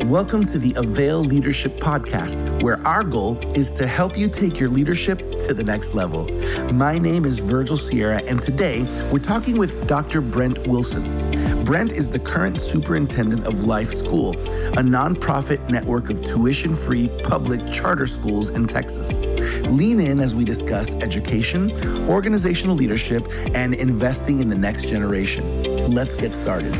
Welcome to the Avail Leadership Podcast, where our goal is to help you take your leadership to the next level. My name is Virgil Sierra, and today we're talking with Dr. Brent Wilson. Brent is the current superintendent of Life School, a nonprofit network of tuition free public charter schools in Texas. Lean in as we discuss education, organizational leadership, and investing in the next generation. Let's get started.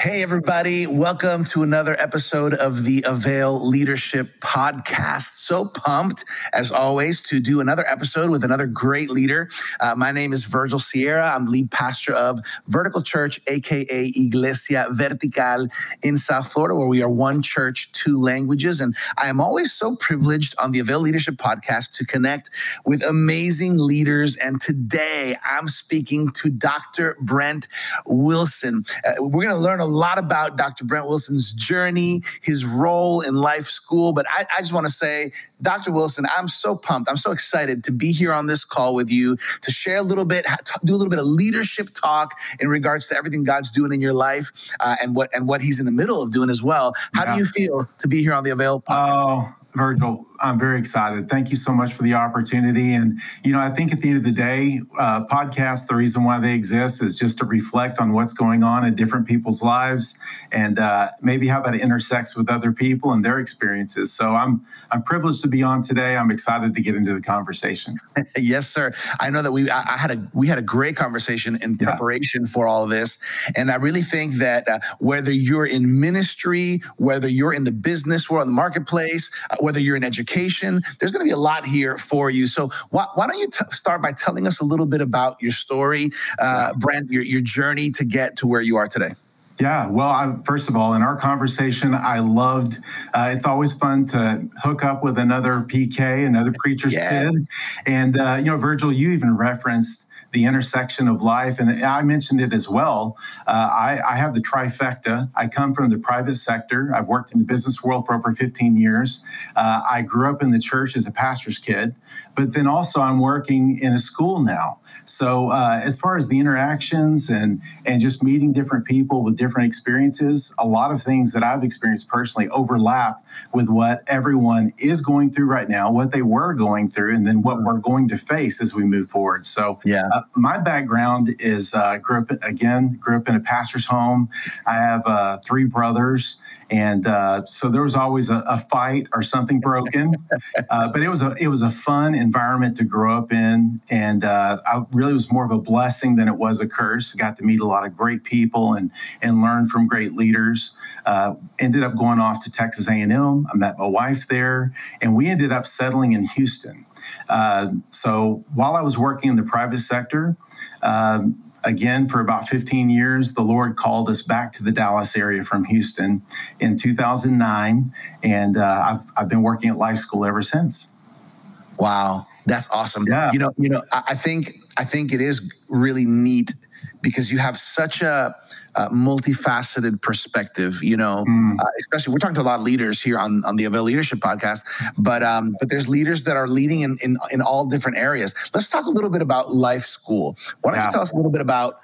Hey, everybody. Welcome to another episode of the Avail Leadership Podcast. So pumped, as always, to do another episode with another great leader. Uh, my name is Virgil Sierra. I'm lead pastor of Vertical Church, AKA Iglesia Vertical in South Florida, where we are one church, two languages. And I am always so privileged on the Avail Leadership Podcast to connect with amazing leaders. And today I'm speaking to Dr. Brent Wilson. Uh, we're going to learn a lot about Dr. Brent Wilson's journey, his role in life school. But I, I just want to say, Dr. Wilson, I'm so pumped. I'm so excited to be here on this call with you to share a little bit, do a little bit of leadership talk in regards to everything God's doing in your life uh, and what and what He's in the middle of doing as well. How yeah. do you feel to be here on the Avail podcast? Oh, Virgil, I'm very excited. Thank you so much for the opportunity. And, you know, I think at the end of the day, uh, podcasts, the reason why they exist is just to reflect on what's going on in different people's lives and uh, maybe how that intersects with other people and their experiences. So I'm, I'm privileged to be on today. I'm excited to get into the conversation. yes, sir. I know that we, I, I, had a, we had a great conversation in preparation yeah. for all of this. And I really think that uh, whether you're in ministry, whether you're in the business world, the marketplace, uh, whether you're in education, education. There's going to be a lot here for you. So why, why don't you t- start by telling us a little bit about your story, uh, Brent, your, your journey to get to where you are today? Yeah, well, I, first of all, in our conversation, I loved. Uh, it's always fun to hook up with another PK, another preacher's yes. kid, and uh, you know, Virgil, you even referenced the intersection of life. And I mentioned it as well. Uh, I, I, have the trifecta. I come from the private sector. I've worked in the business world for over 15 years. Uh, I grew up in the church as a pastor's kid, but then also I'm working in a school now. So uh, as far as the interactions and and just meeting different people with different experiences, a lot of things that I've experienced personally overlap with what everyone is going through right now, what they were going through, and then what we're going to face as we move forward. So yeah, uh, my background is uh, grew up again grew up in a pastor's home. I have uh, three brothers, and uh, so there was always a, a fight or something broken. Uh, but it was a it was a fun environment to grow up in, and uh, I really was more of a blessing than it was a curse. Got to meet a lot of great people and and learn from great leaders. Uh, ended up going off to Texas A&M. I met my wife there, and we ended up settling in Houston. Uh, so while I was working in the private sector. Um, again for about 15 years the lord called us back to the dallas area from houston in 2009 and uh, I've, I've been working at life school ever since. Wow. That's awesome. Yeah. you know you know I think i think it is really neat because you have such a uh, multifaceted perspective. You know, mm. uh, especially we're talking to a lot of leaders here on, on the Avail Leadership Podcast, but um, but there's leaders that are leading in, in in all different areas. Let's talk a little bit about Life School. Why don't yeah. you tell us a little bit about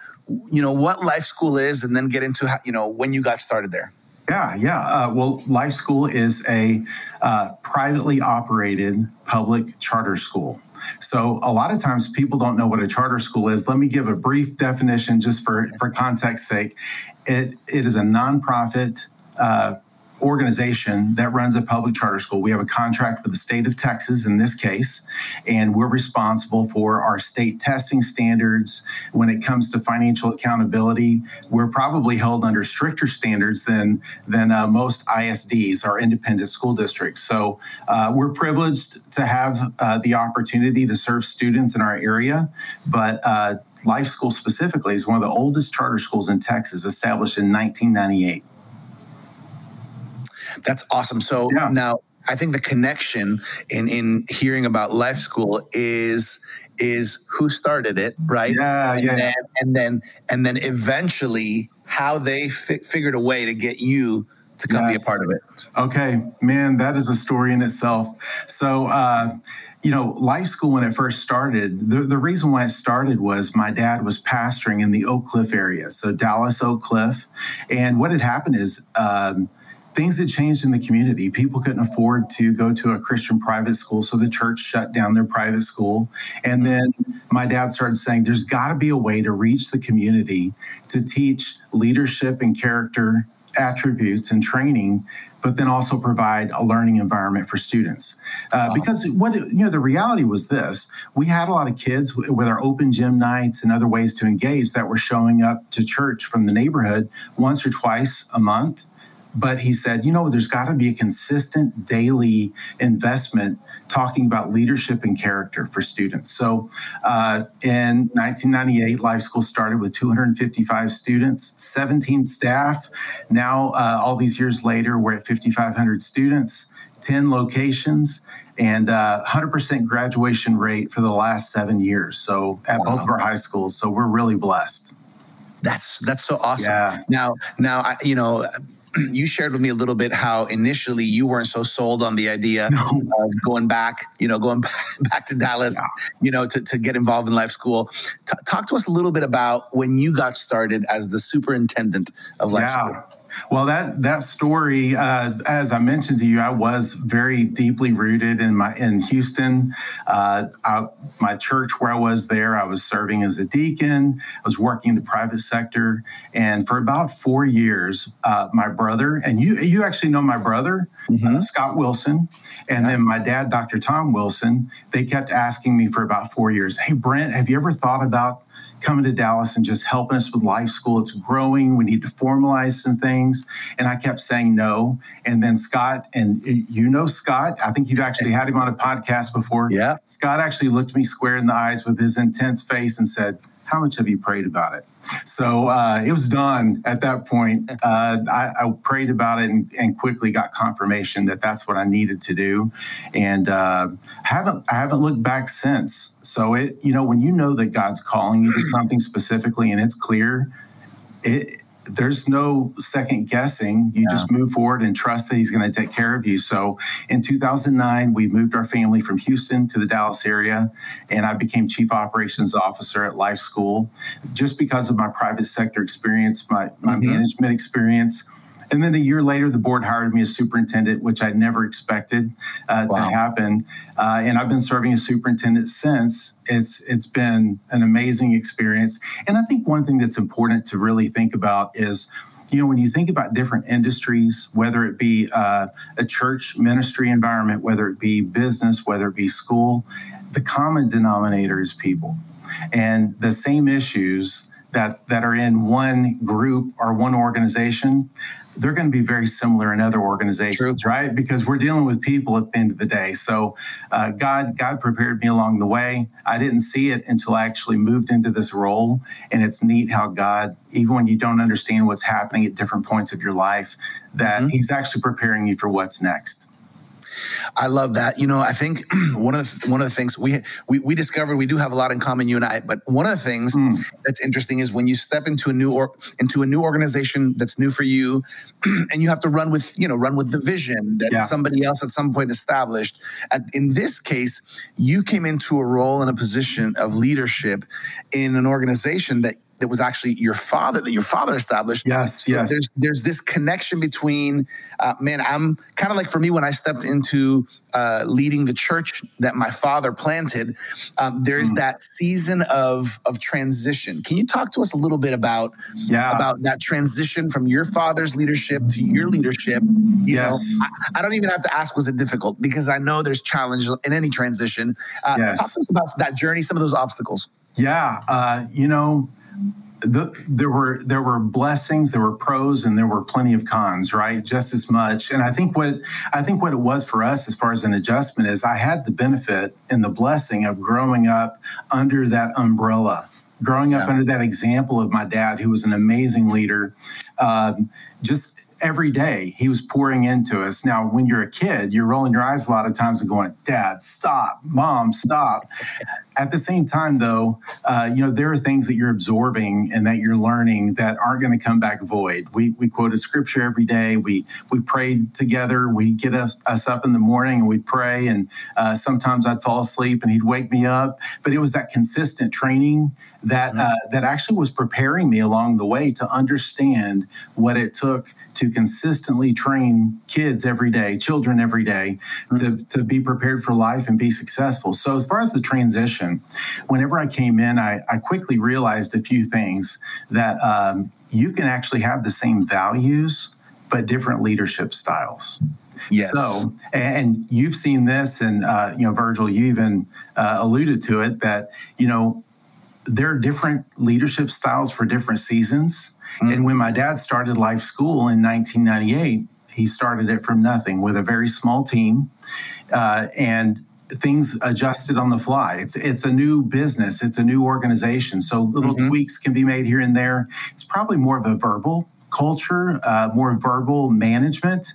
you know what Life School is, and then get into how, you know when you got started there. Yeah, yeah. Uh, well, Life School is a uh, privately operated public charter school. So a lot of times people don't know what a charter school is. Let me give a brief definition just for, for context sake. It, it is a nonprofit uh, organization that runs a public charter school. We have a contract with the state of Texas in this case, and we're responsible for our state testing standards. When it comes to financial accountability, we're probably held under stricter standards than than uh, most ISDs, our independent school districts. So uh, we're privileged to have uh, the opportunity to serve students in our area, but uh, Life School specifically is one of the oldest charter schools in Texas, established in 1998. That's awesome. So yeah. now I think the connection in in hearing about Life School is is who started it, right? Yeah, and yeah. Then, and then and then eventually how they fi- figured a way to get you to come yes. be a part of it. Okay, man, that is a story in itself. So, uh, you know, life school when it first started, the, the reason why it started was my dad was pastoring in the Oak Cliff area, so Dallas Oak Cliff, and what had happened is. Um, things had changed in the community. People couldn't afford to go to a Christian private school, so the church shut down their private school. And then my dad started saying, There's got to be a way to reach the community to teach leadership and character attributes and training but then also provide a learning environment for students. Uh, wow. Because what you know, the reality was this: we had a lot of kids with our open gym nights and other ways to engage that were showing up to church from the neighborhood once or twice a month but he said, you know, there's got to be a consistent daily investment talking about leadership and character for students. So uh, in 1998, Life School started with 255 students, 17 staff. Now, uh, all these years later, we're at 5,500 students, 10 locations and uh, 100% graduation rate for the last seven years. So at wow. both of our high schools. So we're really blessed. That's that's so awesome. Yeah. Now, now I, you know, you shared with me a little bit how initially you weren't so sold on the idea no. of going back, you know, going back to Dallas, yeah. you know, to, to get involved in life school. T- talk to us a little bit about when you got started as the superintendent of life yeah. school. Well, that that story, uh, as I mentioned to you, I was very deeply rooted in my in Houston. Uh, I, my church, where I was there, I was serving as a deacon. I was working in the private sector, and for about four years, uh, my brother and you you actually know my brother, mm-hmm. Scott Wilson, and then my dad, Dr. Tom Wilson. They kept asking me for about four years, "Hey, Brent, have you ever thought about?" Coming to Dallas and just helping us with life school. It's growing. We need to formalize some things. And I kept saying no. And then Scott, and you know Scott, I think you've actually had him on a podcast before. Yeah. Scott actually looked me square in the eyes with his intense face and said, How much have you prayed about it? So uh, it was done at that point. Uh, I, I, prayed about it and, and, quickly got confirmation that that's what I needed to do, and uh, haven't I haven't looked back since. So it you know when you know that God's calling you to something specifically and it's clear, it there's no second guessing. You yeah. just move forward and trust that he's going to take care of you. So in 2009, we moved our family from Houston to the Dallas area, and I became chief operations officer at Life School just because of my private sector experience, my, my mm-hmm. management experience. And then a year later, the board hired me as superintendent, which I never expected uh, wow. to happen. Uh, and I've been serving as superintendent since. It's it's been an amazing experience. And I think one thing that's important to really think about is you know, when you think about different industries, whether it be uh, a church ministry environment, whether it be business, whether it be school, the common denominator is people. And the same issues that, that are in one group or one organization they're going to be very similar in other organizations, True. right? Because we're dealing with people at the end of the day. So uh, God, God prepared me along the way. I didn't see it until I actually moved into this role, and it's neat how God, even when you don't understand what's happening at different points of your life, that mm-hmm. He's actually preparing you for what's next. I love that. You know, I think one of the, one of the things we, we we discovered we do have a lot in common, you and I. But one of the things mm. that's interesting is when you step into a new or into a new organization that's new for you, and you have to run with you know run with the vision that yeah. somebody else at some point established. in this case, you came into a role and a position of leadership in an organization that that was actually your father that your father established. Yes, so yes. There's there's this connection between uh, man. I'm kind of like for me when I stepped into uh, leading the church that my father planted. Um, there's mm. that season of of transition. Can you talk to us a little bit about yeah. about that transition from your father's leadership to your leadership? You yes. know, I, I, don't even have to ask was it difficult because I know there's challenges in any transition. Uh, yes. Talk to us about that journey, some of those obstacles. Yeah, uh, you know the, there were there were blessings, there were pros, and there were plenty of cons, right? Just as much. And I think what I think what it was for us, as far as an adjustment, is I had the benefit and the blessing of growing up under that umbrella, growing up yeah. under that example of my dad, who was an amazing leader. Um, just every day he was pouring into us. Now, when you're a kid, you're rolling your eyes a lot of times and going, Dad, stop, Mom, stop. At the same time, though, uh, you know, there are things that you're absorbing and that you're learning that aren't going to come back void. We, we quoted scripture every day. We we prayed together. We get us, us up in the morning and we'd pray. And uh, sometimes I'd fall asleep and he'd wake me up. But it was that consistent training that mm-hmm. uh, that actually was preparing me along the way to understand what it took to consistently train kids every day, children every day, mm-hmm. to, to be prepared for life and be successful. So as far as the transition, whenever I came in, I, I quickly realized a few things that um, you can actually have the same values but different leadership styles. Yes. So, and you've seen this, and uh, you know, Virgil, you even uh, alluded to it that you know there are different leadership styles for different seasons. Mm-hmm. And when my dad started life school in 1998, he started it from nothing with a very small team, uh, and things adjusted on the fly. It's it's a new business, it's a new organization, so little mm-hmm. tweaks can be made here and there. It's probably more of a verbal culture, uh, more verbal management.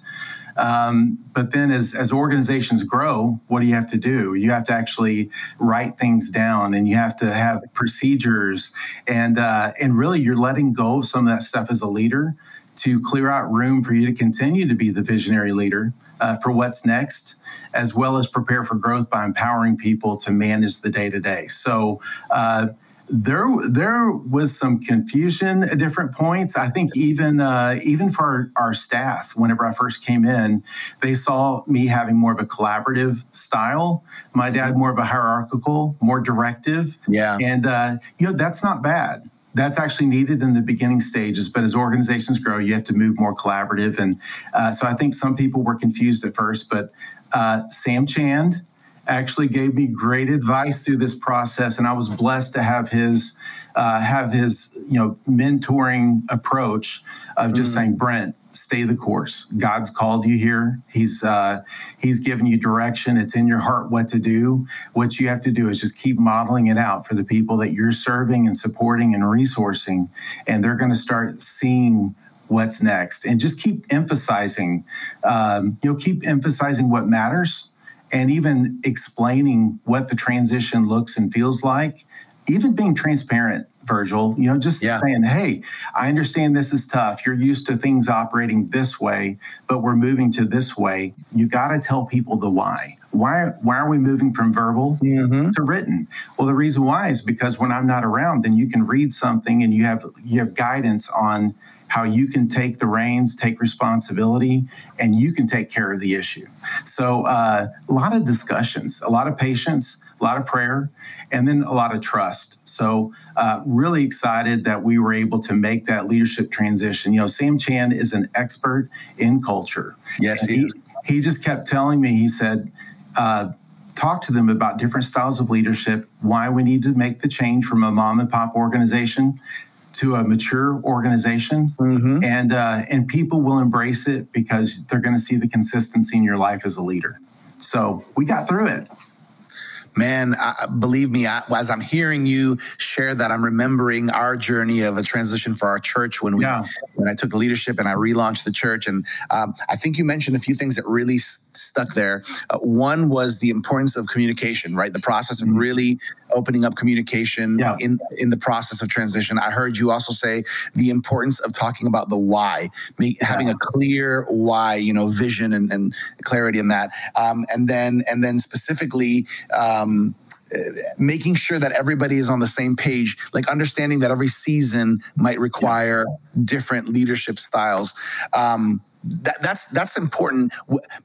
Um, but then as, as organizations grow, what do you have to do? You have to actually write things down and you have to have procedures. And, uh, and really, you're letting go of some of that stuff as a leader to clear out room for you to continue to be the visionary leader. Uh, for what's next, as well as prepare for growth by empowering people to manage the day to day. So, uh, there there was some confusion at different points. I think even uh, even for our, our, staff, whenever I first came in, they saw me having more of a collaborative style. My dad more of a hierarchical, more directive. Yeah, and uh, you know that's not bad. That's actually needed in the beginning stages, but as organizations grow, you have to move more collaborative. And uh, so I think some people were confused at first, but uh, Sam Chand actually gave me great advice through this process, and I was blessed to have his uh, have his you know mentoring approach of just mm. saying, Brent, stay the course. God's called you here. He's uh, He's given you direction. It's in your heart what to do. What you have to do is just keep modeling it out for the people that you're serving and supporting and resourcing, and they're going to start seeing what's next and just keep emphasizing um, you know keep emphasizing what matters and even explaining what the transition looks and feels like, even being transparent, Virgil, you know, just yeah. saying, hey, I understand this is tough. You're used to things operating this way, but we're moving to this way. You got to tell people the why. Why, why are we moving from verbal mm-hmm. to written? Well, the reason why is because when I'm not around, then you can read something and you have you have guidance on how you can take the reins, take responsibility, and you can take care of the issue. So, uh, a lot of discussions, a lot of patience, a lot of prayer, and then a lot of trust. So, uh, really excited that we were able to make that leadership transition. You know, Sam Chand is an expert in culture. Yes, he, he, he just kept telling me, he said, uh, talk to them about different styles of leadership, why we need to make the change from a mom and pop organization to a mature organization, mm-hmm. and uh, and people will embrace it because they're going to see the consistency in your life as a leader. So we got through it man, I, believe me, I, as I'm hearing you share that, I'm remembering our journey of a transition for our church when we yeah. when I took leadership and I relaunched the church. And um, I think you mentioned a few things that really stuck there. Uh, one was the importance of communication, right? The process of mm-hmm. really opening up communication yeah. in in the process of transition. I heard you also say the importance of talking about the why, having yeah. a clear why, you know, vision and, and clarity in that. Um, and then and then specifically. Um, making sure that everybody is on the same page, like understanding that every season might require yeah. different leadership styles. Um, that, that's that's important.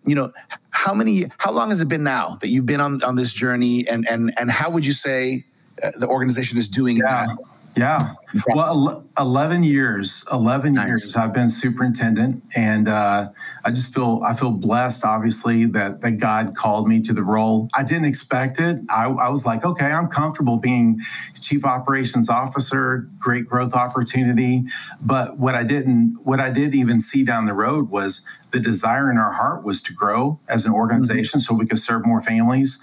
You know, how many, how long has it been now that you've been on on this journey, and and and how would you say uh, the organization is doing yeah. Now? Yeah. Well, 11 years, 11 nice. years I've been superintendent and uh, I just feel, I feel blessed, obviously, that, that God called me to the role. I didn't expect it. I, I was like, okay, I'm comfortable being chief operations officer, great growth opportunity. But what I didn't, what I did even see down the road was the desire in our heart was to grow as an organization mm-hmm. so we could serve more families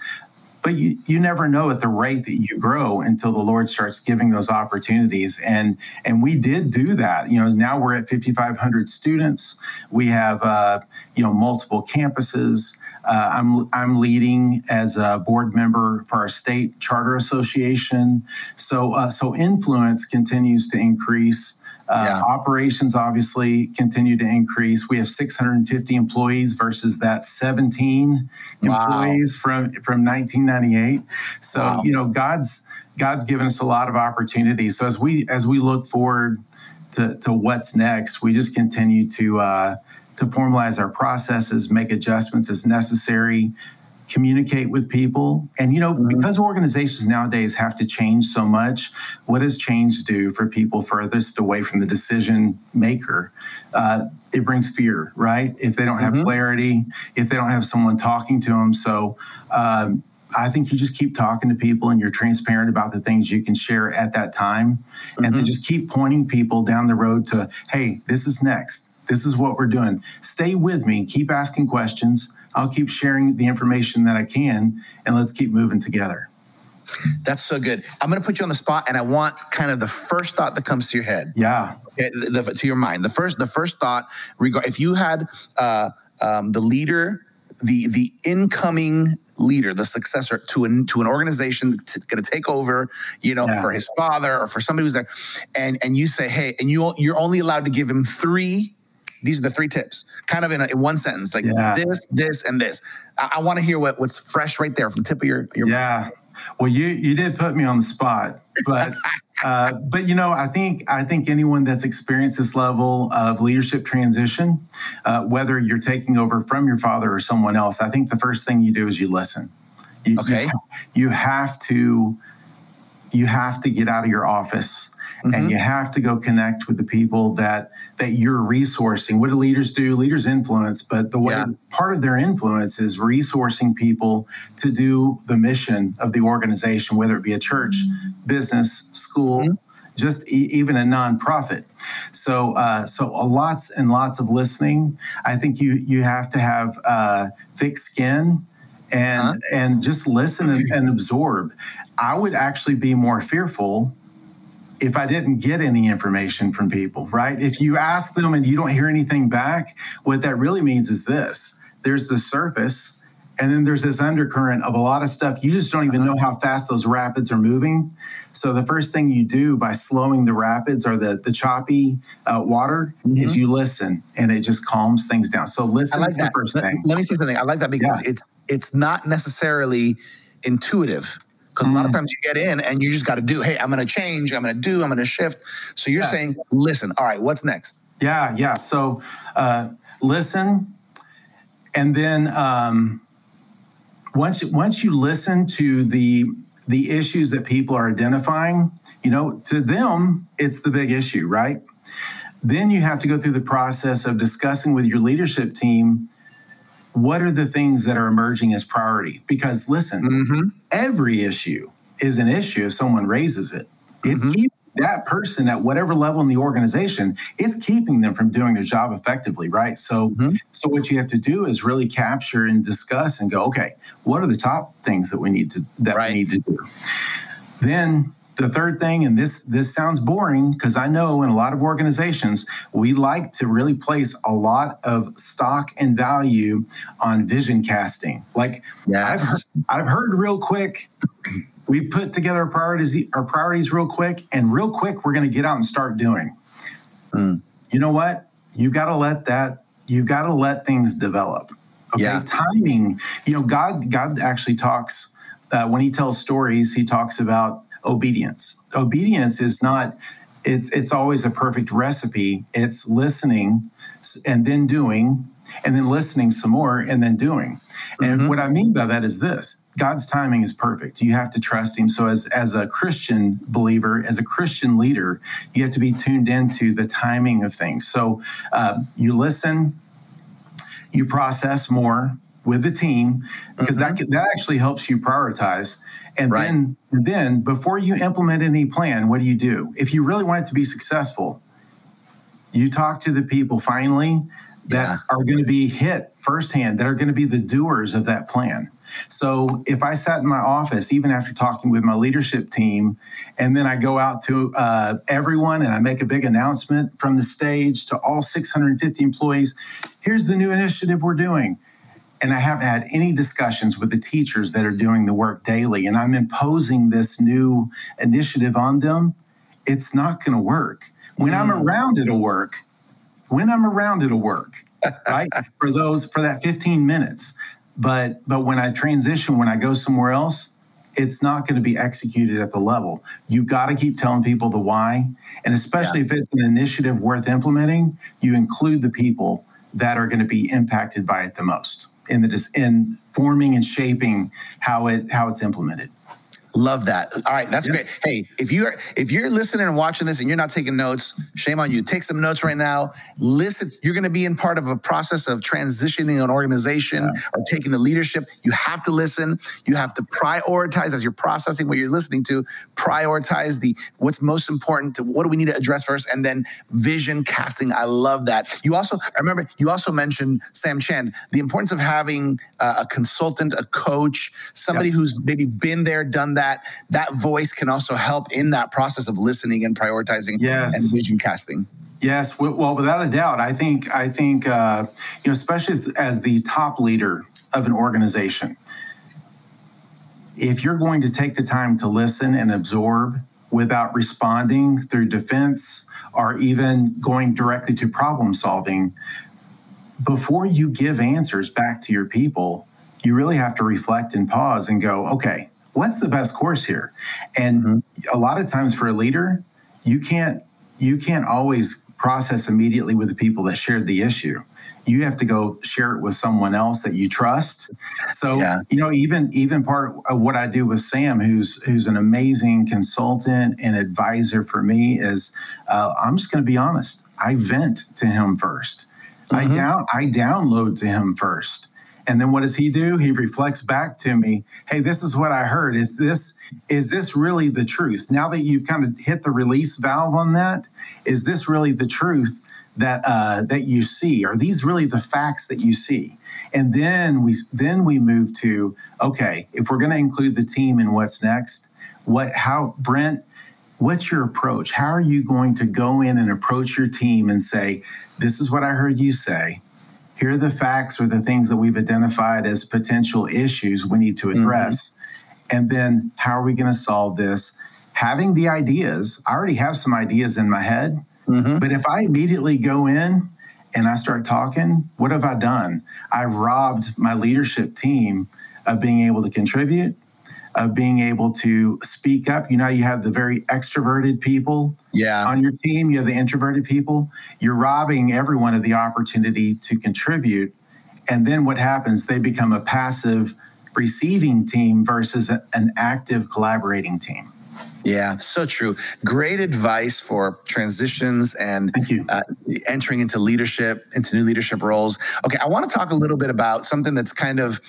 but you, you never know at the rate that you grow until the Lord starts giving those opportunities. And and we did do that. You know, now we're at 5,500 students. We have uh, you know multiple campuses. Uh, I'm I'm leading as a board member for our state charter association. So uh, so influence continues to increase. Uh, yeah. Operations obviously continue to increase. We have 650 employees versus that 17 wow. employees from from 1998. So wow. you know, God's God's given us a lot of opportunities. So as we as we look forward to, to what's next, we just continue to uh, to formalize our processes, make adjustments as necessary, communicate with people. And, you know, mm-hmm. because organizations nowadays have to change so much, what does change do for people furthest away from the decision maker? Uh, it brings fear, right? If they don't have mm-hmm. clarity, if they don't have someone talking to them. So, um, I think you just keep talking to people and you're transparent about the things you can share at that time. Mm-hmm. And then just keep pointing people down the road to, hey, this is next. This is what we're doing. Stay with me, keep asking questions I'll keep sharing the information that I can, and let's keep moving together. That's so good. I'm going to put you on the spot, and I want kind of the first thought that comes to your head. Yeah, okay, the, to your mind. The first, the first thought. Regard if you had uh, um, the leader, the the incoming leader, the successor to an to an organization that's going to take over, you know, yeah. for his father or for somebody who's there, and and you say, hey, and you you're only allowed to give him three these are the three tips, kind of in, a, in one sentence, like yeah. this, this, and this. I, I want to hear what, what's fresh right there from the tip of your your. Yeah. Well, you you did put me on the spot, but uh, but you know, I think I think anyone that's experienced this level of leadership transition, uh, whether you're taking over from your father or someone else, I think the first thing you do is you listen. You, okay. You, you have to you have to get out of your office mm-hmm. and you have to go connect with the people that that you're resourcing what do leaders do leaders influence but the way yeah. part of their influence is resourcing people to do the mission of the organization whether it be a church business school mm-hmm. just e- even a nonprofit so uh, so lots and lots of listening i think you you have to have uh, thick skin and huh? and just listen and, and absorb I would actually be more fearful if I didn't get any information from people, right? If you ask them and you don't hear anything back, what that really means is this there's the surface, and then there's this undercurrent of a lot of stuff. You just don't even know how fast those rapids are moving. So the first thing you do by slowing the rapids or the, the choppy uh, water mm-hmm. is you listen and it just calms things down. So listen like is that. the first thing. Let me say something. I like that because yeah. it's it's not necessarily intuitive because mm. a lot of mm. times you get in and you just got to do, hey, I'm going to change, I'm going to do, I'm going to shift. So you're yes. saying, listen, all right, what's next? Yeah, yeah. So uh, listen, and then um, once once you listen to the the issues that people are identifying, you know, to them it's the big issue, right? Then you have to go through the process of discussing with your leadership team what are the things that are emerging as priority? Because listen, mm-hmm. every issue is an issue if someone raises it. It's mm-hmm. keeping that person at whatever level in the organization, it's keeping them from doing their job effectively, right? So, mm-hmm. so what you have to do is really capture and discuss and go, okay, what are the top things that we need to that right. we need to do? Then the third thing and this this sounds boring because i know in a lot of organizations we like to really place a lot of stock and value on vision casting like yes. I've, heard, I've heard real quick we put together our priorities our priorities real quick and real quick we're going to get out and start doing mm. you know what you've got to let that you've got to let things develop okay yeah. timing you know god god actually talks uh, when he tells stories he talks about obedience. Obedience is not it's it's always a perfect recipe. It's listening and then doing and then listening some more and then doing. And mm-hmm. what I mean by that is this. God's timing is perfect. You have to trust him. So as as a Christian believer, as a Christian leader, you have to be tuned into the timing of things. So uh, you listen, you process more with the team because mm-hmm. that that actually helps you prioritize and right. then, then before you implement any plan, what do you do? If you really want it to be successful, you talk to the people finally that yeah. are going to be hit firsthand, that are going to be the doers of that plan. So if I sat in my office, even after talking with my leadership team, and then I go out to uh, everyone and I make a big announcement from the stage to all 650 employees here's the new initiative we're doing. And I haven't had any discussions with the teachers that are doing the work daily, and I'm imposing this new initiative on them. It's not going to work. When mm. I'm around, it'll work. When I'm around, it'll work. right for those for that 15 minutes but but when i transition when i go somewhere else it's not going to be executed at the level. You got to keep telling people the why. And especially yeah. if it's an initiative worth implementing, you include the people that are going to be impacted by it the most in the in forming and shaping how it how it's implemented. Love that. All right, that's yeah. great. Hey, if you're if you're listening and watching this and you're not taking notes, shame on you. Take some notes right now. Listen, you're going to be in part of a process of transitioning an organization yeah. or taking the leadership. You have to listen. You have to prioritize as you're processing what you're listening to. Prioritize the what's most important to what do we need to address first, and then vision casting. I love that. You also, I remember you also mentioned Sam Chand, the importance of having a consultant, a coach, somebody yes. who's maybe been there, done that that that voice can also help in that process of listening and prioritizing yes. and vision casting. Yes, well, without a doubt, I think I think uh, you know, especially as the top leader of an organization, if you're going to take the time to listen and absorb without responding through defense or even going directly to problem solving, before you give answers back to your people, you really have to reflect and pause and go, okay, what's the best course here? And mm-hmm. a lot of times for a leader, you can't you can't always process immediately with the people that shared the issue. You have to go share it with someone else that you trust. So yeah. you know, even even part of what I do with Sam, who's who's an amazing consultant and advisor for me, is uh, I'm just going to be honest. I vent to him 1st mm-hmm. I down I download to him first. And then what does he do? He reflects back to me, "Hey, this is what I heard. Is this is this really the truth? Now that you've kind of hit the release valve on that, is this really the truth that uh, that you see? Are these really the facts that you see?" And then we then we move to okay, if we're going to include the team in what's next, what how Brent what's your approach? How are you going to go in and approach your team and say, This is what I heard you say here are the facts or the things that we've identified as potential issues we need to mm-hmm. address. Mm-hmm. And then how are we going to solve this? Having the ideas, I already have some ideas in my head, mm-hmm. but if I immediately go in and I start talking, what have I done? I've robbed my leadership team of being able to contribute of being able to speak up. You know, you have the very extroverted people yeah. on your team, you have the introverted people. You're robbing everyone of the opportunity to contribute. And then what happens? They become a passive receiving team versus an active collaborating team. Yeah, so true. Great advice for transitions and uh, entering into leadership, into new leadership roles. Okay, I want to talk a little bit about something that's kind of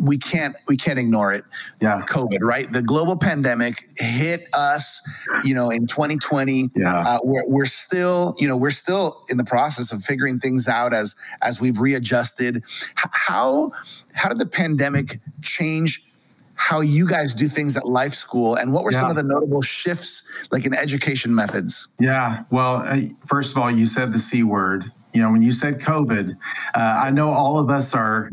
we can't we can't ignore it. Yeah, COVID, right? The global pandemic hit us, you know, in 2020. Yeah, uh, we're, we're still, you know, we're still in the process of figuring things out as as we've readjusted. How how did the pandemic change how you guys do things at Life School and what were yeah. some of the notable shifts like in education methods? Yeah, well, uh, first of all, you said the C word. You know, when you said COVID, uh, I know all of us are,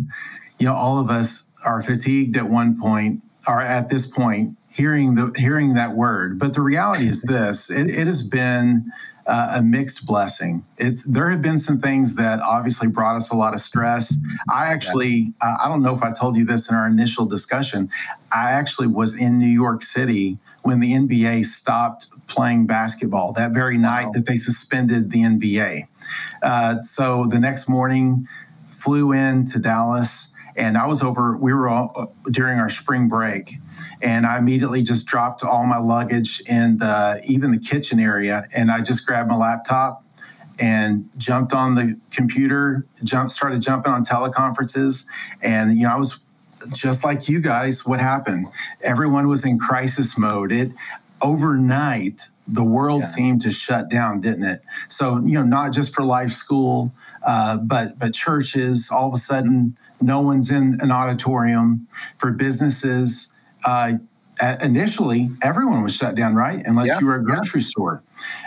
you know, all of us are fatigued at one point or at this point hearing the hearing that word. But the reality is this: it, it has been uh, a mixed blessing. It's there have been some things that obviously brought us a lot of stress. I actually, uh, I don't know if I told you this in our initial discussion. I actually was in New York City when the NBA stopped playing basketball that very night wow. that they suspended the NBA. Uh, so the next morning, flew in to Dallas, and I was over. We were all, uh, during our spring break and I immediately just dropped all my luggage in the even the kitchen area, and I just grabbed my laptop and jumped on the computer, jump started jumping on teleconferences, and you know I was just like you guys. What happened? Everyone was in crisis mode. It overnight, the world yeah. seemed to shut down, didn't it? So, you know, not just for life school, uh, but but churches. All of a sudden, no one's in an auditorium. For businesses, uh, initially everyone was shut down, right? Unless yeah. you were a grocery yeah. store,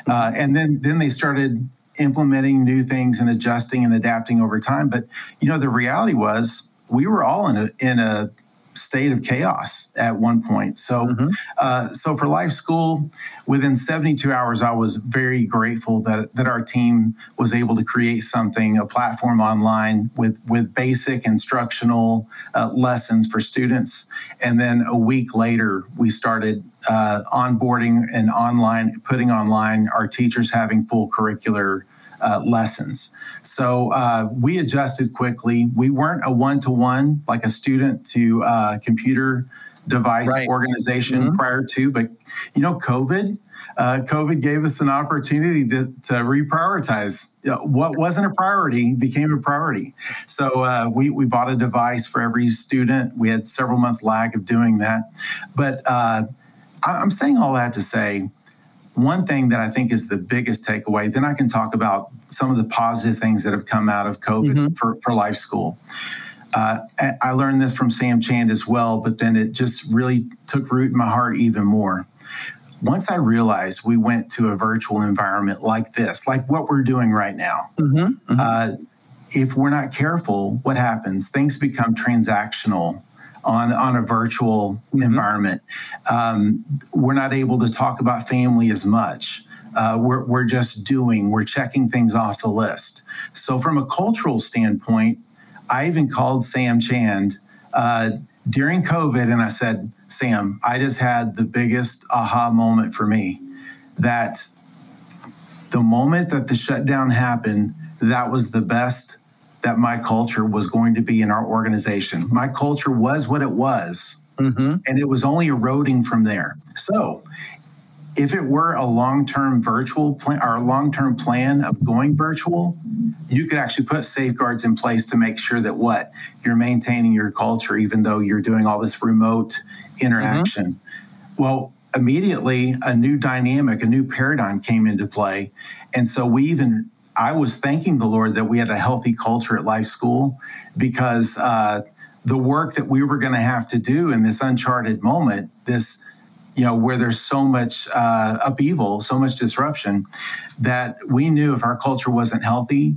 uh, and then then they started implementing new things and adjusting and adapting over time. But you know, the reality was we were all in a in a state of chaos at one point. So, mm-hmm. uh, so for Life School, within 72 hours, I was very grateful that that our team was able to create something, a platform online with with basic instructional uh, lessons for students. And then a week later, we started uh, onboarding and online, putting online our teachers having full curricular uh, lessons. So uh, we adjusted quickly. We weren't a one to one like a student to uh, computer device right. organization mm-hmm. prior to, but you know, COVID. Uh, COVID gave us an opportunity to, to reprioritize. What wasn't a priority became a priority. So uh, we, we bought a device for every student. We had several month lag of doing that. But uh, I'm saying all that to say one thing that I think is the biggest takeaway, then I can talk about some of the positive things that have come out of COVID mm-hmm. for, for life school. Uh, I learned this from Sam Chand as well, but then it just really took root in my heart even more. Once I realized we went to a virtual environment like this, like what we're doing right now, mm-hmm. Mm-hmm. Uh, if we're not careful, what happens? Things become transactional on on a virtual mm-hmm. environment. Um, we're not able to talk about family as much. Uh, we're, we're just doing, we're checking things off the list. So, from a cultural standpoint, I even called Sam Chand uh, during COVID and I said, Sam, I just had the biggest aha moment for me that the moment that the shutdown happened, that was the best that my culture was going to be in our organization. My culture was what it was, mm-hmm. and it was only eroding from there. So, if it were a long-term virtual plan or a long-term plan of going virtual, you could actually put safeguards in place to make sure that what you're maintaining your culture, even though you're doing all this remote interaction. Mm-hmm. Well, immediately a new dynamic, a new paradigm came into play, and so we even I was thanking the Lord that we had a healthy culture at Life School because uh, the work that we were going to have to do in this uncharted moment, this you know where there's so much uh, upheaval, so much disruption, that we knew if our culture wasn't healthy,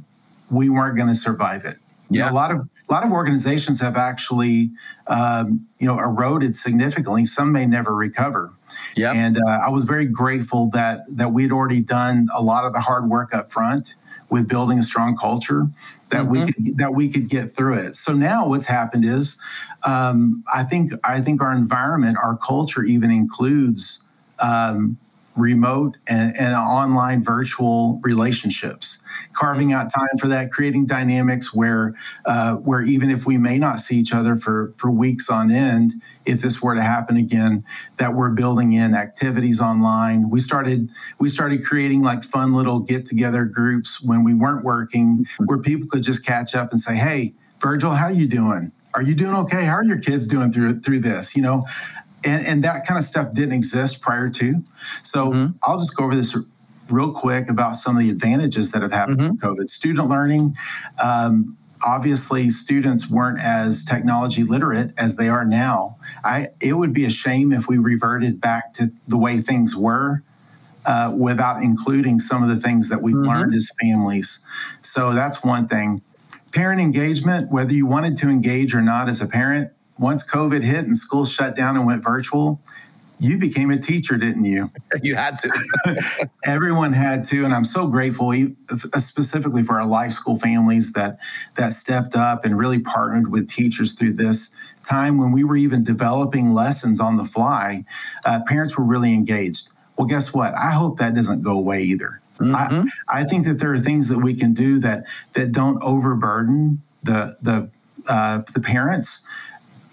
we weren't going to survive it. Yeah, you know, a lot of a lot of organizations have actually um, you know eroded significantly. Some may never recover. Yeah, and uh, I was very grateful that that we'd already done a lot of the hard work up front with building a strong culture that mm-hmm. we could that we could get through it. So now what's happened is um, I think I think our environment, our culture even includes um, remote and, and, online virtual relationships. Carving out time for that creating dynamics where uh, where even if we may not see each other for for weeks on end if this were to happen again that we're building in activities online. We started we started creating like fun little get together groups when we weren't working where people could just catch up and say hey virgil how are you doing? Are you doing okay? How are your kids doing through through this? You know and, and that kind of stuff didn't exist prior to. So mm-hmm. I'll just go over this real quick about some of the advantages that have happened mm-hmm. from COVID. Student learning. Um, obviously, students weren't as technology literate as they are now. I, it would be a shame if we reverted back to the way things were uh, without including some of the things that we've mm-hmm. learned as families. So that's one thing. Parent engagement, whether you wanted to engage or not as a parent, once COVID hit and schools shut down and went virtual, you became a teacher, didn't you? you had to. Everyone had to, and I'm so grateful, specifically for our life school families that that stepped up and really partnered with teachers through this time when we were even developing lessons on the fly. Uh, parents were really engaged. Well, guess what? I hope that doesn't go away either. Mm-hmm. I, I think that there are things that we can do that that don't overburden the the uh, the parents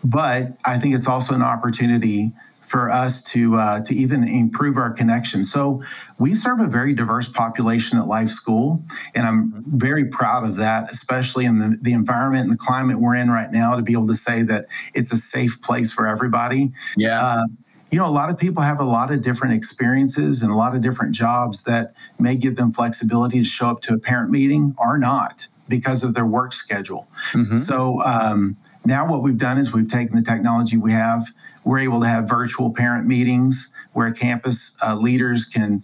but I think it's also an opportunity for us to uh, to even improve our connection. So we serve a very diverse population at Life School, and I'm very proud of that, especially in the, the environment and the climate we're in right now, to be able to say that it's a safe place for everybody. Yeah. Uh, you know, a lot of people have a lot of different experiences and a lot of different jobs that may give them flexibility to show up to a parent meeting or not because of their work schedule. Mm-hmm. So um, now what we've done is we've taken the technology we have. We're able to have virtual parent meetings where campus uh, leaders can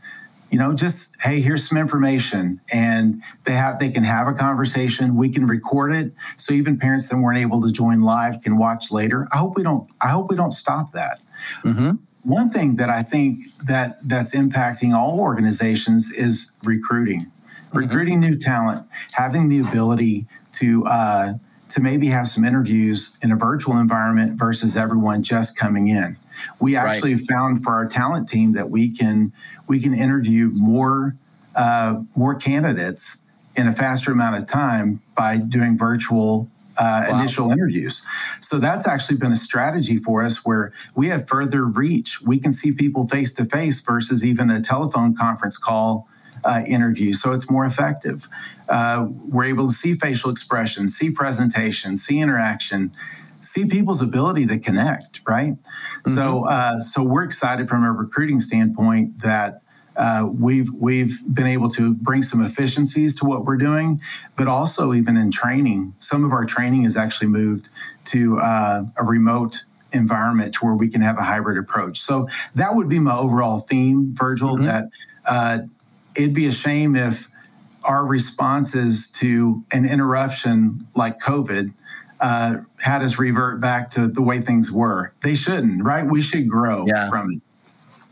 you know just hey here's some information and they have they can have a conversation we can record it so even parents that weren't able to join live can watch later i hope we don't i hope we don't stop that mm-hmm. one thing that i think that that's impacting all organizations is recruiting mm-hmm. recruiting new talent having the ability to uh, to maybe have some interviews in a virtual environment versus everyone just coming in we actually right. found for our talent team that we can we can interview more uh, more candidates in a faster amount of time by doing virtual uh, wow. initial interviews. So that's actually been a strategy for us where we have further reach. We can see people face to face versus even a telephone conference call uh, interview. So it's more effective. Uh, we're able to see facial expressions, see presentation, see interaction see people's ability to connect, right? Mm-hmm. So, uh, so we're excited from a recruiting standpoint that uh, we've we've been able to bring some efficiencies to what we're doing, but also even in training, some of our training is actually moved to uh, a remote environment to where we can have a hybrid approach. So that would be my overall theme, Virgil. Mm-hmm. That uh, it'd be a shame if our responses to an interruption like COVID uh, had us revert back to the way things were. They shouldn't, right? We should grow yeah. from it.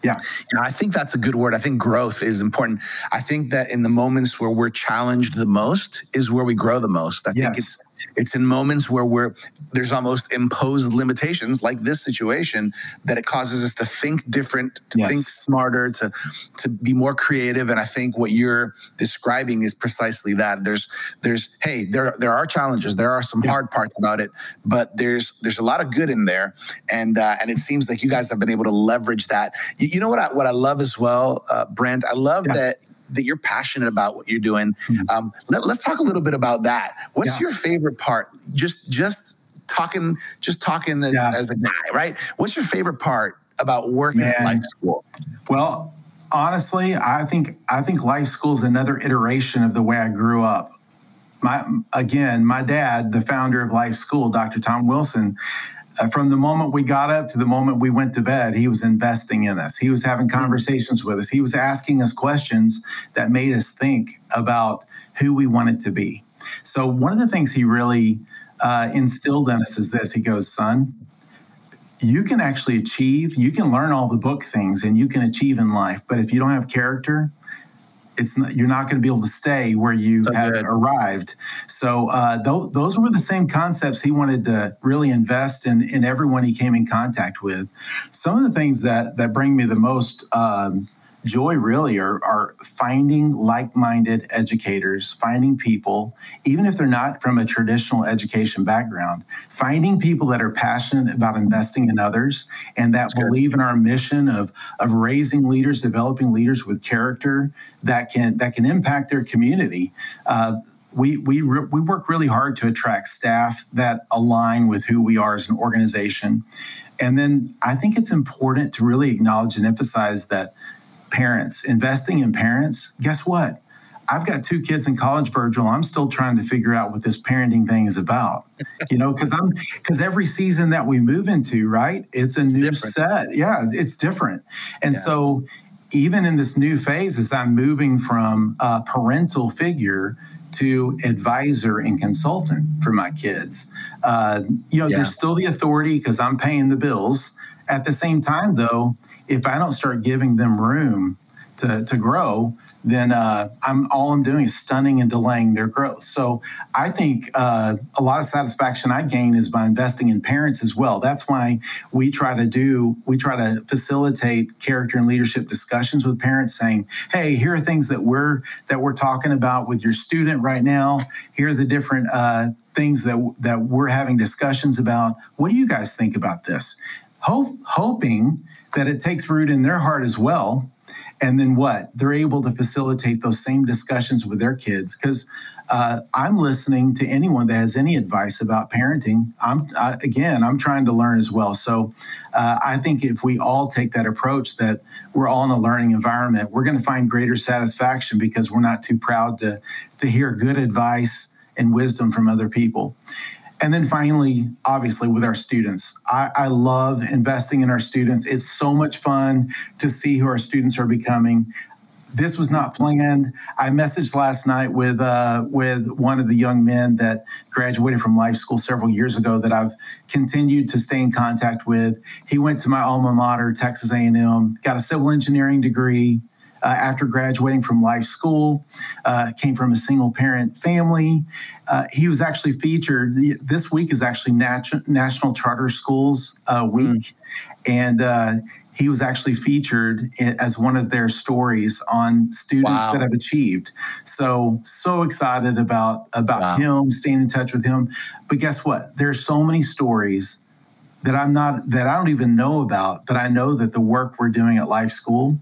Yeah. yeah. I think that's a good word. I think growth is important. I think that in the moments where we're challenged the most is where we grow the most. I yes. think it's it's in moments where we're there's almost imposed limitations like this situation that it causes us to think different, to yes. think smarter, to to be more creative. And I think what you're describing is precisely that. There's there's hey, there there are challenges, there are some yeah. hard parts about it, but there's there's a lot of good in there. And uh, and it seems like you guys have been able to leverage that. You, you know what I what I love as well, uh, Brent? I love yeah. that that you're passionate about what you're doing. Mm-hmm. Um, let, us talk a little bit about that. What's yeah. your favorite part? Just just talking, just talking as, yeah. as, a guy, right? What's your favorite part about working Man. at life school? Well, honestly, I think I think life school is another iteration of the way I grew up. My again, my dad, the founder of Life School, Dr. Tom Wilson, from the moment we got up to the moment we went to bed, he was investing in us. He was having mm-hmm. conversations with us. He was asking us questions that made us think about who we wanted to be. So, one of the things he really uh, instilled in us is this he goes, Son, you can actually achieve, you can learn all the book things and you can achieve in life. But if you don't have character, it's not, you're not going to be able to stay where you so have good. arrived. So uh, th- those were the same concepts he wanted to really invest in in everyone he came in contact with. Some of the things that that bring me the most um, joy really are, are finding like-minded educators finding people even if they're not from a traditional education background finding people that are passionate about investing in others and that That's believe good. in our mission of of raising leaders developing leaders with character that can that can impact their community uh, we we re- we work really hard to attract staff that align with who we are as an organization and then i think it's important to really acknowledge and emphasize that parents, investing in parents, guess what? I've got two kids in college, Virgil. I'm still trying to figure out what this parenting thing is about. You know, because I'm because every season that we move into, right, it's a it's new different. set. Yeah, it's different. And yeah. so even in this new phase, as I'm moving from a parental figure to advisor and consultant for my kids, uh, you know, yeah. there's still the authority because I'm paying the bills. At the same time, though, if I don't start giving them room to, to grow, then uh, I'm all I'm doing is stunning and delaying their growth. So I think uh, a lot of satisfaction I gain is by investing in parents as well. That's why we try to do we try to facilitate character and leadership discussions with parents, saying, "Hey, here are things that we're that we're talking about with your student right now. Here are the different." Uh, things that that we're having discussions about what do you guys think about this Hope, hoping that it takes root in their heart as well and then what? They're able to facilitate those same discussions with their kids because uh, I'm listening to anyone that has any advice about parenting. I'm I, again, I'm trying to learn as well. So uh, I think if we all take that approach, that we're all in a learning environment, we're going to find greater satisfaction because we're not too proud to to hear good advice and wisdom from other people. And then finally, obviously, with our students, I, I, love investing in our students. It's so much fun to see who our students are becoming this was not planned. I messaged last night with uh, with one of the young men that graduated from life school several years ago that I've continued to stay in contact with. He went to my alma mater, Texas A&M, got a civil engineering degree. Uh, after graduating from life school, uh, came from a single parent family. Uh, he was actually featured. This week is actually Nat- National Charter Schools uh, Week, mm. and uh, he was actually featured as one of their stories on students wow. that have achieved. So so excited about about wow. him, staying in touch with him. But guess what? There's so many stories that I'm not that I don't even know about, but I know that the work we're doing at Life School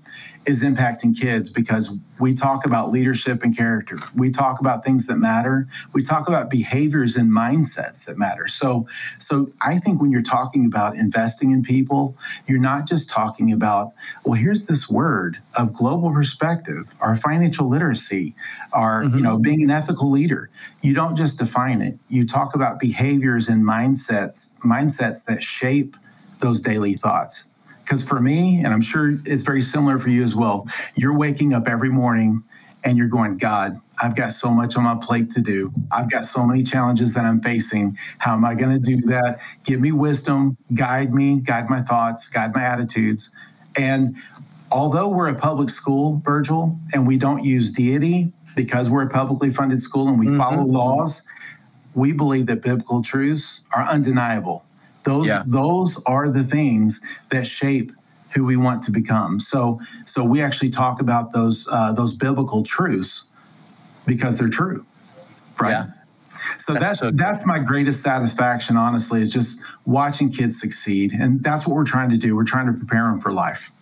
is impacting kids because we talk about leadership and character. We talk about things that matter. We talk about behaviors and mindsets that matter. So, so I think when you're talking about investing in people, you're not just talking about, well, here's this word of global perspective, our financial literacy, our, mm-hmm. you know, being an ethical leader. You don't just define it. You talk about behaviors and mindsets, mindsets that shape those daily thoughts. Because for me, and I'm sure it's very similar for you as well, you're waking up every morning and you're going, God, I've got so much on my plate to do. I've got so many challenges that I'm facing. How am I going to do that? Give me wisdom, guide me, guide my thoughts, guide my attitudes. And although we're a public school, Virgil, and we don't use deity because we're a publicly funded school and we mm-hmm. follow laws, we believe that biblical truths are undeniable. Those yeah. those are the things that shape who we want to become. So so we actually talk about those uh, those biblical truths because they're true, right? Yeah. So that's that's, so that's my greatest satisfaction, honestly, is just watching kids succeed, and that's what we're trying to do. We're trying to prepare them for life.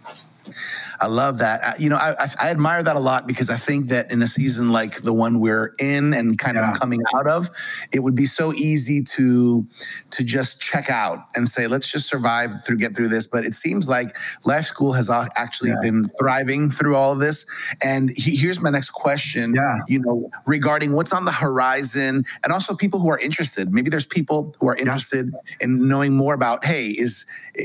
I love that. You know, I, I, admire that a lot because I think that in a season like the one we're in and kind yeah. of coming out of, it would be so easy to to just check out and say, let's just survive through get through this. But it seems like Life School has actually yeah. been thriving through all of this. And he, here's my next question. Yeah. You know, regarding what's on the horizon, and also people who are interested. Maybe there's people who are interested yeah. in knowing more about. Hey, is eh,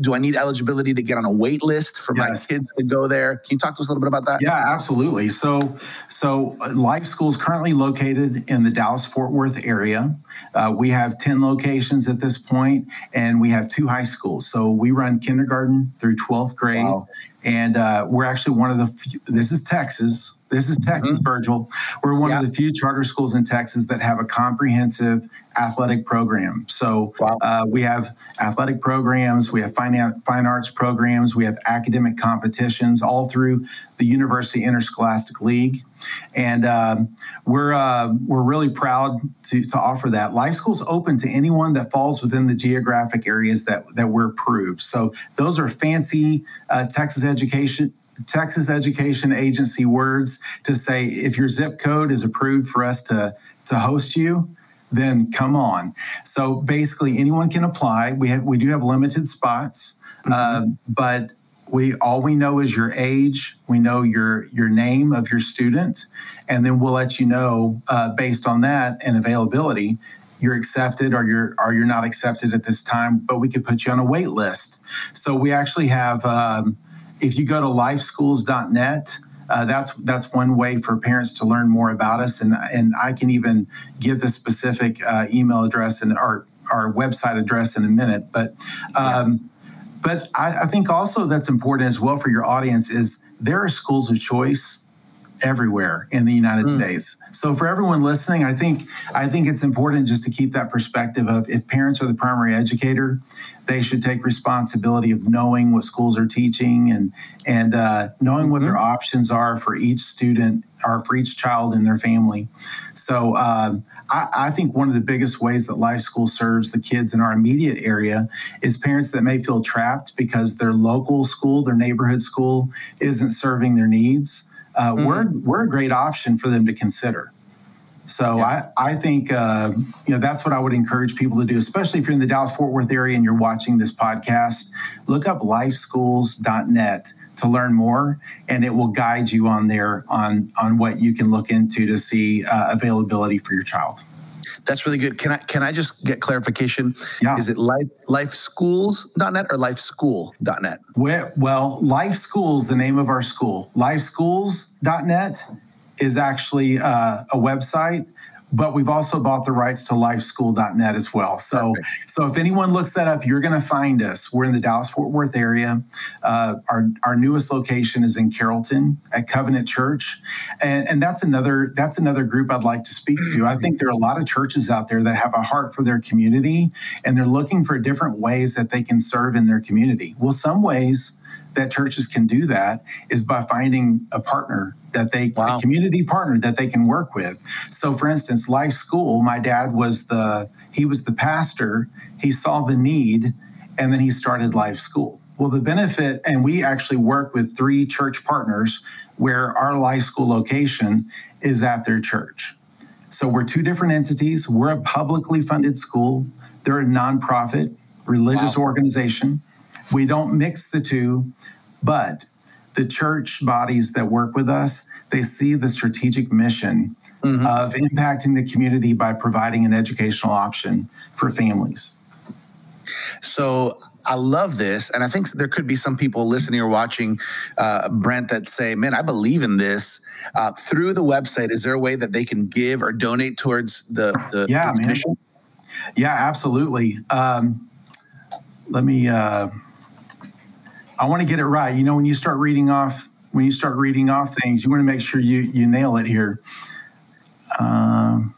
do I need eligibility to get on a wait list for yes. my kids? To go there. Can you talk to us a little bit about that? Yeah, absolutely. So, so uh, Life School is currently located in the Dallas Fort Worth area. Uh, we have 10 locations at this point, and we have two high schools. So we run kindergarten through 12th grade. Wow. And uh, we're actually one of the few, this is Texas. This is Texas, mm-hmm. Virgil. We're one yeah. of the few charter schools in Texas that have a comprehensive athletic program. So wow. uh, we have athletic programs, we have fine, fine arts programs, we have academic competitions all through the University Interscholastic League. And uh, we're, uh, we're really proud to, to offer that. Life School is open to anyone that falls within the geographic areas that, that we're approved. So those are fancy uh, Texas education Texas Education Agency words to say if your zip code is approved for us to to host you, then come on. So basically, anyone can apply. We have we do have limited spots, mm-hmm. uh, but we all we know is your age. We know your your name of your student, and then we'll let you know uh, based on that and availability. You're accepted or you're or you're not accepted at this time, but we could put you on a wait list. So we actually have. Um, if you go to lifeschools.net, uh, that's that's one way for parents to learn more about us, and and I can even give the specific uh, email address and our our website address in a minute. But um, yeah. but I, I think also that's important as well for your audience is there are schools of choice everywhere in the United mm. States. So for everyone listening, I think I think it's important just to keep that perspective of if parents are the primary educator, they should take responsibility of knowing what schools are teaching and and uh, knowing what mm-hmm. their options are for each student or for each child in their family. So um, I, I, think one of the biggest ways that Life School serves the kids in our immediate area is parents that may feel trapped because their local school, their neighborhood school, isn't serving their needs. Uh, mm-hmm. We're we're a great option for them to consider. So yeah. I, I think uh, you know that's what I would encourage people to do, especially if you're in the Dallas Fort Worth area and you're watching this podcast. Look up lifeschools.net to learn more, and it will guide you on there on on what you can look into to see uh, availability for your child. That's really good. Can I can I just get clarification? Yeah. Is it life lifeschools.net or lifeschool.net? Well, well, Life Schools, the name of our school. Lifeschools.net is actually uh, a website but we've also bought the rights to lifeschool.net as well. So, Perfect. so if anyone looks that up, you're going to find us. We're in the Dallas Fort Worth area. Uh, our our newest location is in Carrollton at Covenant Church, and, and that's another that's another group I'd like to speak to. I think there are a lot of churches out there that have a heart for their community, and they're looking for different ways that they can serve in their community. Well, some ways that churches can do that is by finding a partner that they wow. a community partner that they can work with. So for instance, Life School, my dad was the he was the pastor, he saw the need and then he started Life School. Well, the benefit and we actually work with three church partners where our Life School location is at their church. So we're two different entities. We're a publicly funded school. They're a nonprofit religious wow. organization. We don't mix the two, but the church bodies that work with us, they see the strategic mission mm-hmm. of impacting the community by providing an educational option for families. So I love this. And I think there could be some people listening or watching uh, Brent that say, man, I believe in this. Uh, through the website, is there a way that they can give or donate towards the, the, yeah, the mission? Yeah, absolutely. Um, let me. Uh, I want to get it right. You know, when you start reading off when you start reading off things, you want to make sure you you nail it here. Um,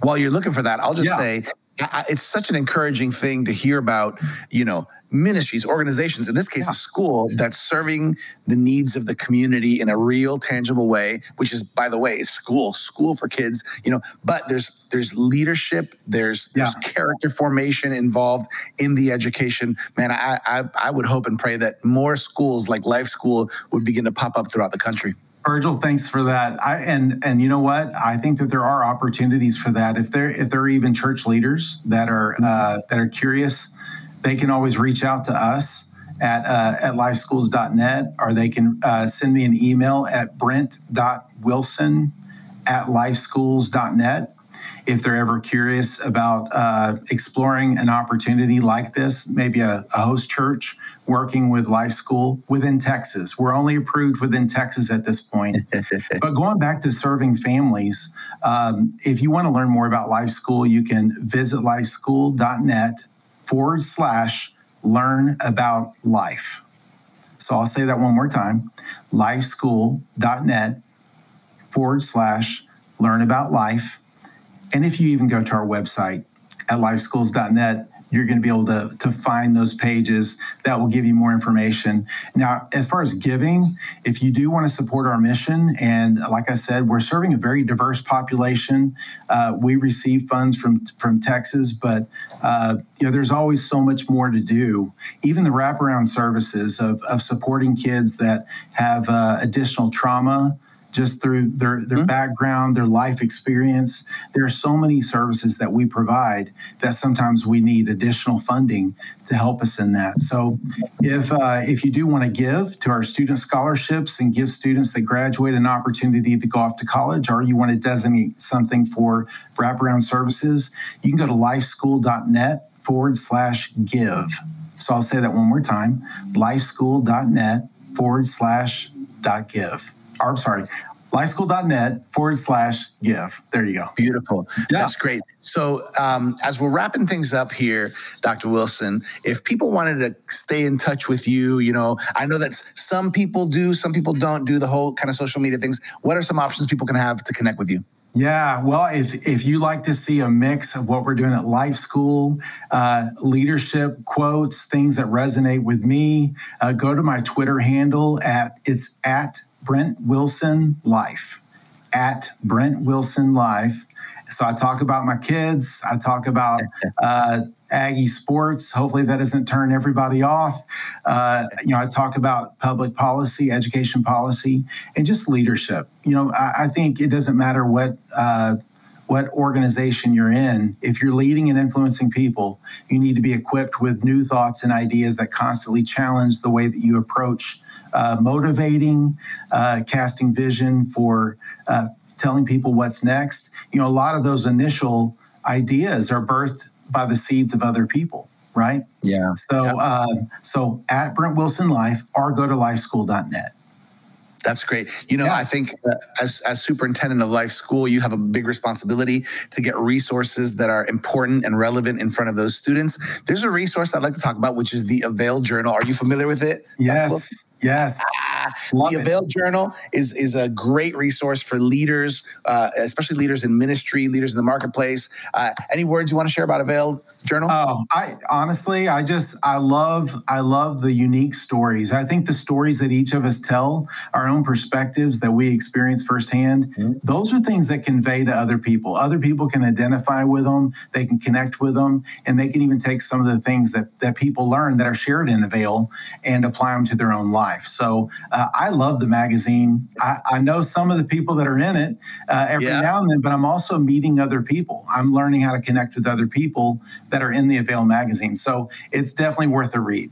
While you're looking for that, I'll just yeah. say I, it's such an encouraging thing to hear about. You know, ministries, organizations, in this case, yeah. a school that's serving the needs of the community in a real, tangible way, which is, by the way, school, school for kids, you know, but there's there's leadership, there's there's yeah. character formation involved in the education. Man, I, I I would hope and pray that more schools like Life School would begin to pop up throughout the country. Virgil, thanks for that. I, and and you know what? I think that there are opportunities for that. If there if there are even church leaders that are uh, that are curious they can always reach out to us at, uh, at lifeschools.net or they can uh, send me an email at brent.wilson at lifeschools.net if they're ever curious about uh, exploring an opportunity like this, maybe a, a, host church working with Life School within Texas. We're only approved within Texas at this point. but going back to serving families, um, if you want to learn more about Life School, you can visit lifeschool.net forward slash learn about life. So I'll say that one more time lifeschool.net forward slash learn about life. And if you even go to our website at lifeschools.net, you're going to be able to, to find those pages that will give you more information. Now, as far as giving, if you do want to support our mission, and like I said, we're serving a very diverse population. Uh, we receive funds from from Texas, but uh, you know, there's always so much more to do. Even the wraparound services of, of supporting kids that have uh, additional trauma just through their their mm-hmm. background, their life experience. There are so many services that we provide that sometimes we need additional funding to help us in that. So, if uh, if you do want to give to our student scholarships and give students that graduate an opportunity to go off to college, or you want to designate something for wraparound services, you can go to lifeschool.net forward slash give. So I'll say that one more time: lifeschool.net forward slash dot give. Or, I'm sorry, lifeschool.net forward slash give. There you go. Beautiful. Yeah. That's great. So, um, as we're wrapping things up here, Dr. Wilson, if people wanted to stay in touch with you, you know, I know that some people do, some people don't do the whole kind of social media things. What are some options people can have to connect with you? Yeah, well, if if you like to see a mix of what we're doing at Life School, uh, leadership quotes, things that resonate with me, uh, go to my Twitter handle at it's at Brent Wilson Life, at Brent Wilson Life. So I talk about my kids. I talk about uh, Aggie sports. Hopefully, that doesn't turn everybody off. Uh, you know, I talk about public policy, education policy, and just leadership. You know, I, I think it doesn't matter what. Uh, what organization you're in, if you're leading and influencing people, you need to be equipped with new thoughts and ideas that constantly challenge the way that you approach uh, motivating, uh, casting vision for uh, telling people what's next. You know, a lot of those initial ideas are birthed by the seeds of other people, right? Yeah. So, yeah. Uh, so at Brent Wilson Life or go to lifeschool.net. That's great. You know, yeah. I think uh, as, as superintendent of life school, you have a big responsibility to get resources that are important and relevant in front of those students. There's a resource I'd like to talk about, which is the Avail Journal. Are you familiar with it? Yes. Yes. Ah, the Avail Journal is, is a great resource for leaders, uh, especially leaders in ministry, leaders in the marketplace. Uh, any words you want to share about Avail Journal? Oh, I honestly, I just, I love, I love the unique stories. I think the stories that each of us tell, our own perspectives that we experience firsthand, mm-hmm. those are things that convey to other people. Other people can identify with them, they can connect with them, and they can even take some of the things that, that people learn that are shared in Avail and apply them to their own life life. So uh, I love the magazine. I, I, know some of the people that are in it uh, every yeah. now and then, but I'm also meeting other people. I'm learning how to connect with other people that are in the Avail magazine. So it's definitely worth a read.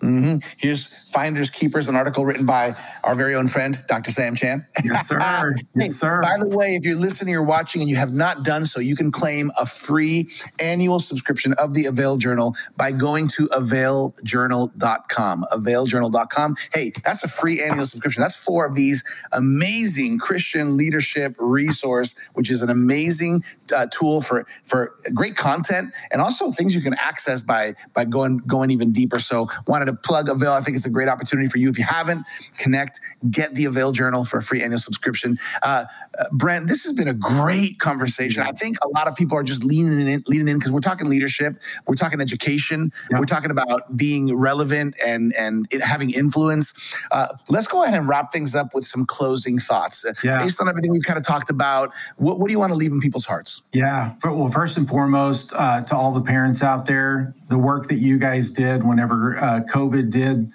Mm-hmm. Here's Finders Keepers, an article written by our very own friend, Dr. Sam Chand. Yes, sir. yes, sir. By the way, if you're listening or watching and you have not done so, you can claim a free annual subscription of the Avail Journal by going to availjournal.com. Availjournal.com. Hey, that's a free annual subscription. That's four of these amazing Christian leadership resource, which is an amazing uh, tool for for great content and also things you can access by by going going even deeper. So, wanted to plug Avail. I think it's a great opportunity for you. If you haven't, connect, get the Avail Journal for a free annual subscription. Uh, uh, Brent, this has been a great conversation. I think a lot of people are just leaning in, leaning in because we're talking leadership, we're talking education, yeah. we're talking about being relevant and and it, having influence. Uh, let's go ahead and wrap things up with some closing thoughts. Uh, yeah. Based on everything we've kind of talked about, what, what do you want to leave in people's hearts? Yeah. Well, first and foremost, uh, to all the parents out there, the work that you guys did whenever uh, COVID did,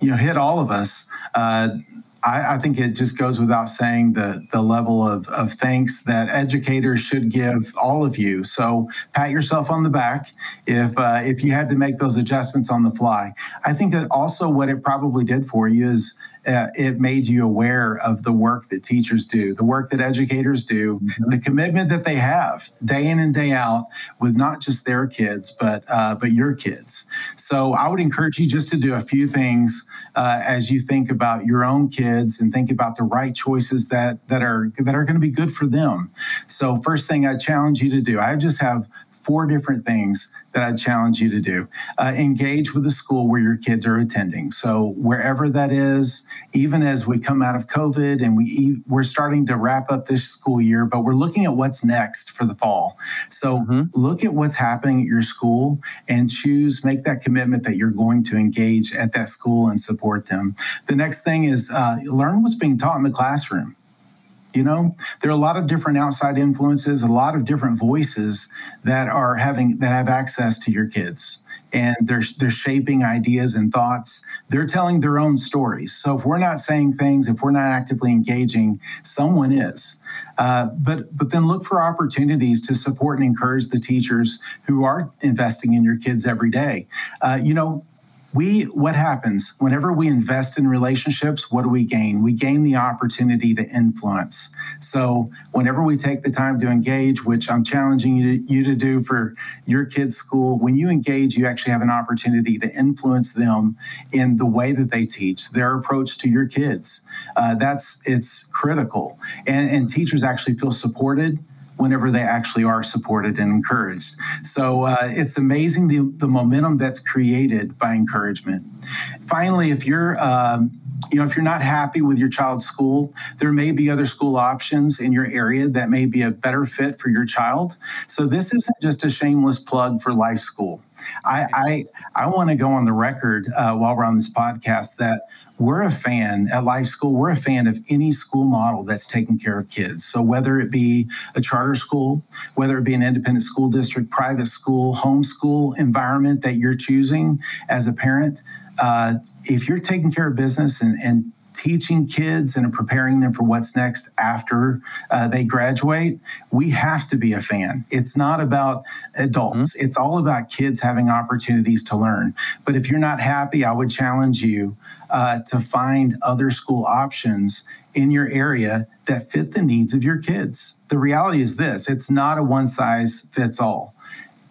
you know, hit all of us. Uh, I, I, think it just goes without saying the the level of, of thanks that educators should give all of you. So pat yourself on the back if uh, if you had to make those adjustments on the fly. I think that also what it probably did for you is uh, it made you aware of the work that teachers do, the work that educators do, mm-hmm. the commitment that they have day in and day out with not just their kids, but uh, but your kids. So I would encourage you just to do a few things uh, as you think about your own kids and think about the right choices that that are that are going to be good for them. So first thing I challenge you to do, I just have four different things that I'd challenge you to do. Uh, engage with the school where your kids are attending. So wherever that is, even as we come out of COVID and we we're starting to wrap up this school year, but we're looking at what's next for the fall. So mm-hmm. look at what's happening at your school and choose, make that commitment that you're going to engage at that school and support them. The next thing is uh, learn what's being taught in the classroom. You know, there are a lot of different outside influences, a lot of different voices that are having that have access to your kids. And they're they're shaping ideas and thoughts. They're telling their own stories. So if we're not saying things, if we're not actively engaging, someone is. Uh, but but then look for opportunities to support and encourage the teachers who are investing in your kids every day. Uh, you know, we what happens? Whenever we invest in relationships what do we gain? We gain the opportunity to influence. So whenever we take the time to engage which i'm challenging you to, you to do for your kids school when you engage you actually have an opportunity to influence them in the way that they teach their approach to your kids. Uh, that's it's critical. And, and teachers actually feel supported whenever they actually are supported and encouraged. So uh, it's amazing the, the momentum that's created by encouragement. Finally, if you're um, you know if you're not happy with your child's school there may be other school options in your area that may be a better fit for your child so this isn't just a shameless plug for life school i i, I want to go on the record uh, while we're on this podcast that we're a fan at Life School, we're a fan of any school model that's taking care of kids. So whether it be a charter school, whether it be an independent school district, private school, homeschool environment that you're choosing as a parent, uh, if you're taking care of business and, and teaching kids and preparing them for what's next after uh, they graduate, we have to be a fan. It's not about adults, mm-hmm. it's all about kids having opportunities to learn. But if you're not happy, I would challenge you uh, to find other school options in your area that fit the needs of your kids. The reality is this it's not a one size fits all.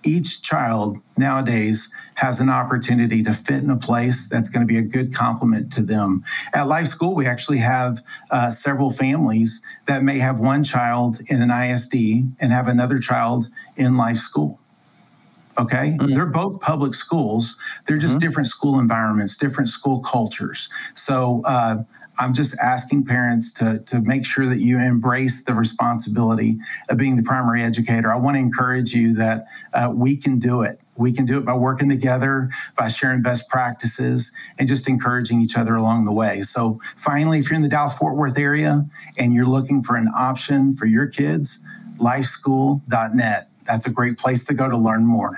Each child nowadays has an opportunity to fit in a place that's going to be a good complement to them. At Life School, we actually have uh, several families that may have one child in an ISD and have another child in Life School. Okay. Mm-hmm. They're both public schools. They're just mm-hmm. different school environments, different school cultures. So uh, I'm just asking parents to, to make sure that you embrace the responsibility of being the primary educator. I want to encourage you that uh, we can do it. We can do it by working together, by sharing best practices, and just encouraging each other along the way. So, finally, if you're in the Dallas Fort Worth area and you're looking for an option for your kids, lifeschool.net. That's a great place to go to learn more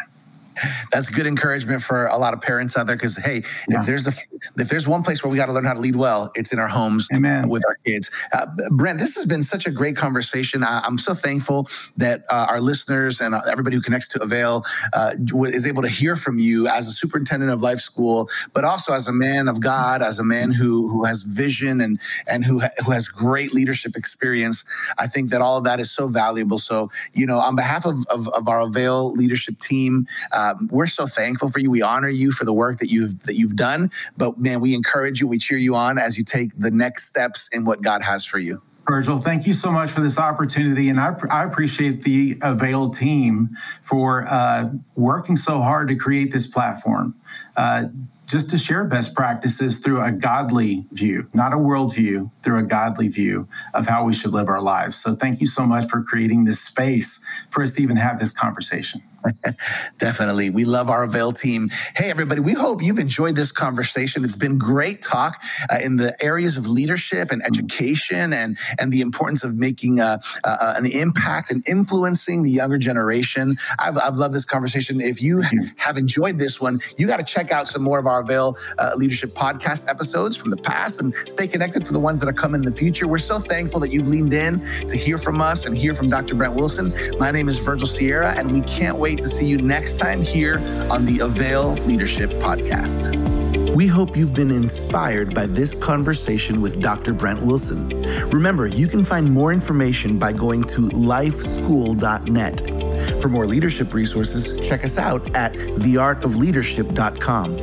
that's good encouragement for a lot of parents out there. Because hey, yeah. if there's a if there's one place where we got to learn how to lead well, it's in our homes Amen. with our kids. Uh, Brent, this has been such a great conversation. I, am so thankful that uh, our listeners and uh, everybody who connects to Avail uh, is able to hear from you as a superintendent of Life School, but also as a man of God, as a man who who has vision and and who ha- who has great leadership experience. I think that all of that is so valuable. So you know, on behalf of of, of our Avail leadership team. Uh, um, we're so thankful for you. We honor you for the work that you've that you've done. But man, we encourage you. We cheer you on as you take the next steps in what God has for you. Virgil, thank you so much for this opportunity. And I, I appreciate the Avail team for uh, working so hard to create this platform. Uh, just to share best practices through a godly view, not a world view, through a godly view of how we should live our lives. So, thank you so much for creating this space for us to even have this conversation. Definitely. We love our Avail team. Hey, everybody, we hope you've enjoyed this conversation. It's been great talk uh, in the areas of leadership and education and, and the importance of making uh, uh, an impact and influencing the younger generation. I've, I've loved this conversation. If you have enjoyed this one, you got to check out some more of our Avail uh, Leadership podcast episodes from the past and stay connected for the ones that are coming in the future. We're so thankful that you've leaned in to hear from us and hear from Dr. Brent Wilson. My name is Virgil Sierra, and we can't wait to see you next time here on the Avail Leadership Podcast. We hope you've been inspired by this conversation with Dr. Brent Wilson. Remember, you can find more information by going to lifeschool.net. For more leadership resources, check us out at theartofleadership.com.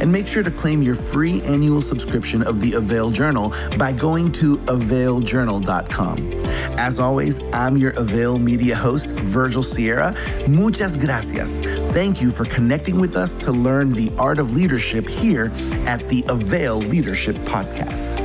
And make sure to claim your free annual subscription of the Avail Journal by going to availjournal.com. As always, I'm your Avail Media host, Virgil Sierra. Muchas gracias. Thank you for connecting with us to learn the art of leadership here at the Avail Leadership Podcast.